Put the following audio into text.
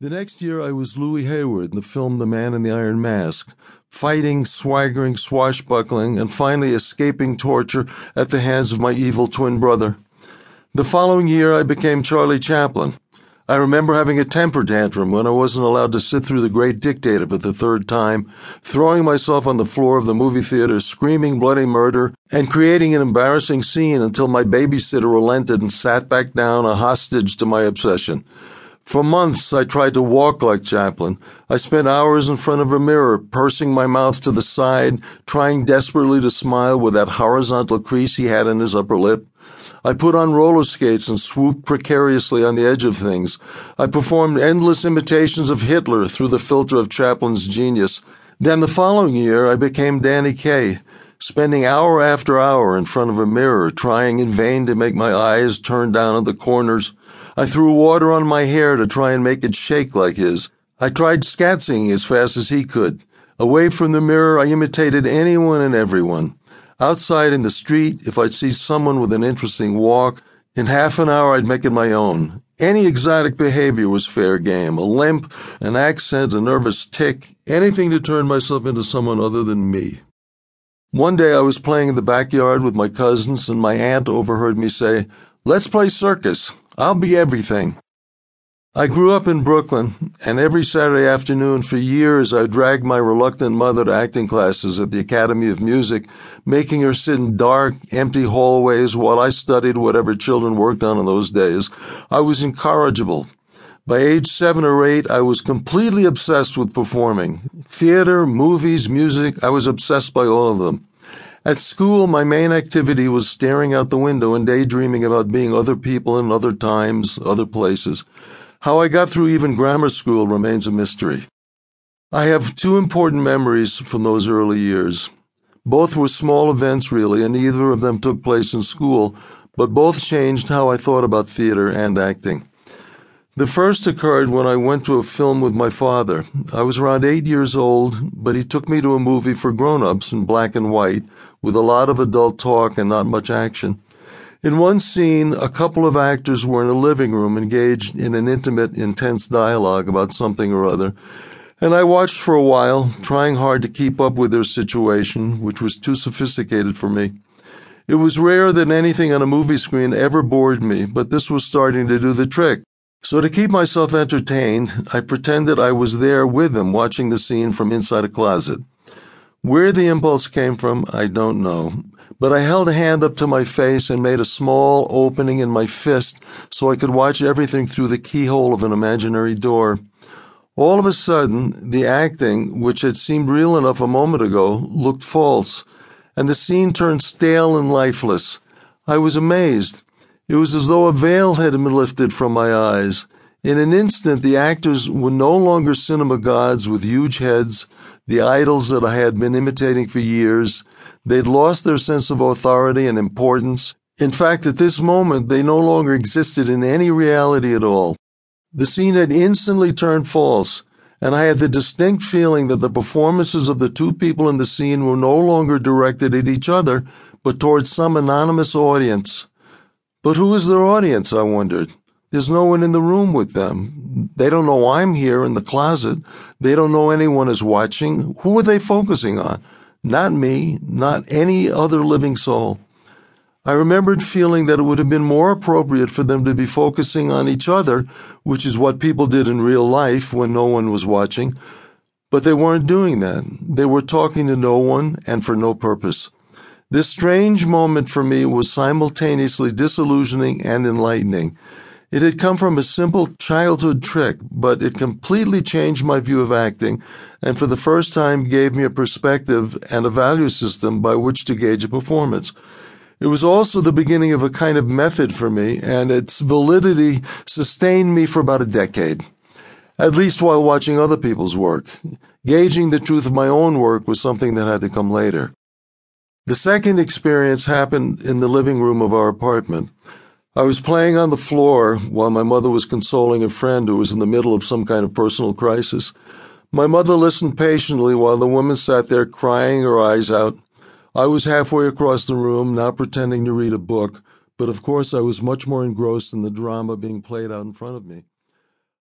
The next year, I was Louis Hayward in the film The Man in the Iron Mask, fighting, swaggering, swashbuckling, and finally escaping torture at the hands of my evil twin brother. The following year, I became Charlie Chaplin. I remember having a temper tantrum when I wasn't allowed to sit through The Great Dictator for the third time, throwing myself on the floor of the movie theater, screaming bloody murder, and creating an embarrassing scene until my babysitter relented and sat back down a hostage to my obsession. For months, I tried to walk like Chaplin. I spent hours in front of a mirror, pursing my mouth to the side, trying desperately to smile with that horizontal crease he had in his upper lip. I put on roller skates and swooped precariously on the edge of things. I performed endless imitations of Hitler through the filter of Chaplin's genius. Then the following year, I became Danny Kaye, spending hour after hour in front of a mirror, trying in vain to make my eyes turn down at the corners. I threw water on my hair to try and make it shake like his. I tried scat singing as fast as he could. Away from the mirror, I imitated anyone and everyone. Outside in the street, if I'd see someone with an interesting walk, in half an hour I'd make it my own. Any exotic behavior was fair game. A limp, an accent, a nervous tic, anything to turn myself into someone other than me. One day I was playing in the backyard with my cousins, and my aunt overheard me say, Let's play circus. I'll be everything. I grew up in Brooklyn, and every Saturday afternoon for years I dragged my reluctant mother to acting classes at the Academy of Music, making her sit in dark, empty hallways while I studied whatever children worked on in those days. I was incorrigible. By age seven or eight, I was completely obsessed with performing. Theater, movies, music, I was obsessed by all of them. At school, my main activity was staring out the window and daydreaming about being other people in other times, other places. How I got through even grammar school remains a mystery. I have two important memories from those early years. Both were small events, really, and neither of them took place in school, but both changed how I thought about theater and acting. The first occurred when I went to a film with my father. I was around eight years old, but he took me to a movie for grown ups in black and white, with a lot of adult talk and not much action. In one scene, a couple of actors were in a living room engaged in an intimate, intense dialogue about something or other, and I watched for a while, trying hard to keep up with their situation, which was too sophisticated for me. It was rare that anything on a movie screen ever bored me, but this was starting to do the trick. So to keep myself entertained, I pretended I was there with them watching the scene from inside a closet. Where the impulse came from, I don't know, but I held a hand up to my face and made a small opening in my fist so I could watch everything through the keyhole of an imaginary door. All of a sudden, the acting, which had seemed real enough a moment ago, looked false, and the scene turned stale and lifeless. I was amazed. It was as though a veil had been lifted from my eyes. In an instant, the actors were no longer cinema gods with huge heads, the idols that I had been imitating for years. They'd lost their sense of authority and importance. In fact, at this moment, they no longer existed in any reality at all. The scene had instantly turned false, and I had the distinct feeling that the performances of the two people in the scene were no longer directed at each other, but towards some anonymous audience. But who is their audience, I wondered. There's no one in the room with them. They don't know I'm here in the closet. They don't know anyone is watching. Who are they focusing on? Not me, not any other living soul. I remembered feeling that it would have been more appropriate for them to be focusing on each other, which is what people did in real life when no one was watching. But they weren't doing that. They were talking to no one and for no purpose. This strange moment for me was simultaneously disillusioning and enlightening. It had come from a simple childhood trick, but it completely changed my view of acting and for the first time gave me a perspective and a value system by which to gauge a performance. It was also the beginning of a kind of method for me, and its validity sustained me for about a decade. At least while watching other people's work. Gauging the truth of my own work was something that had to come later. The second experience happened in the living room of our apartment. I was playing on the floor while my mother was consoling a friend who was in the middle of some kind of personal crisis. My mother listened patiently while the woman sat there crying her eyes out. I was halfway across the room, now pretending to read a book, but of course I was much more engrossed in the drama being played out in front of me.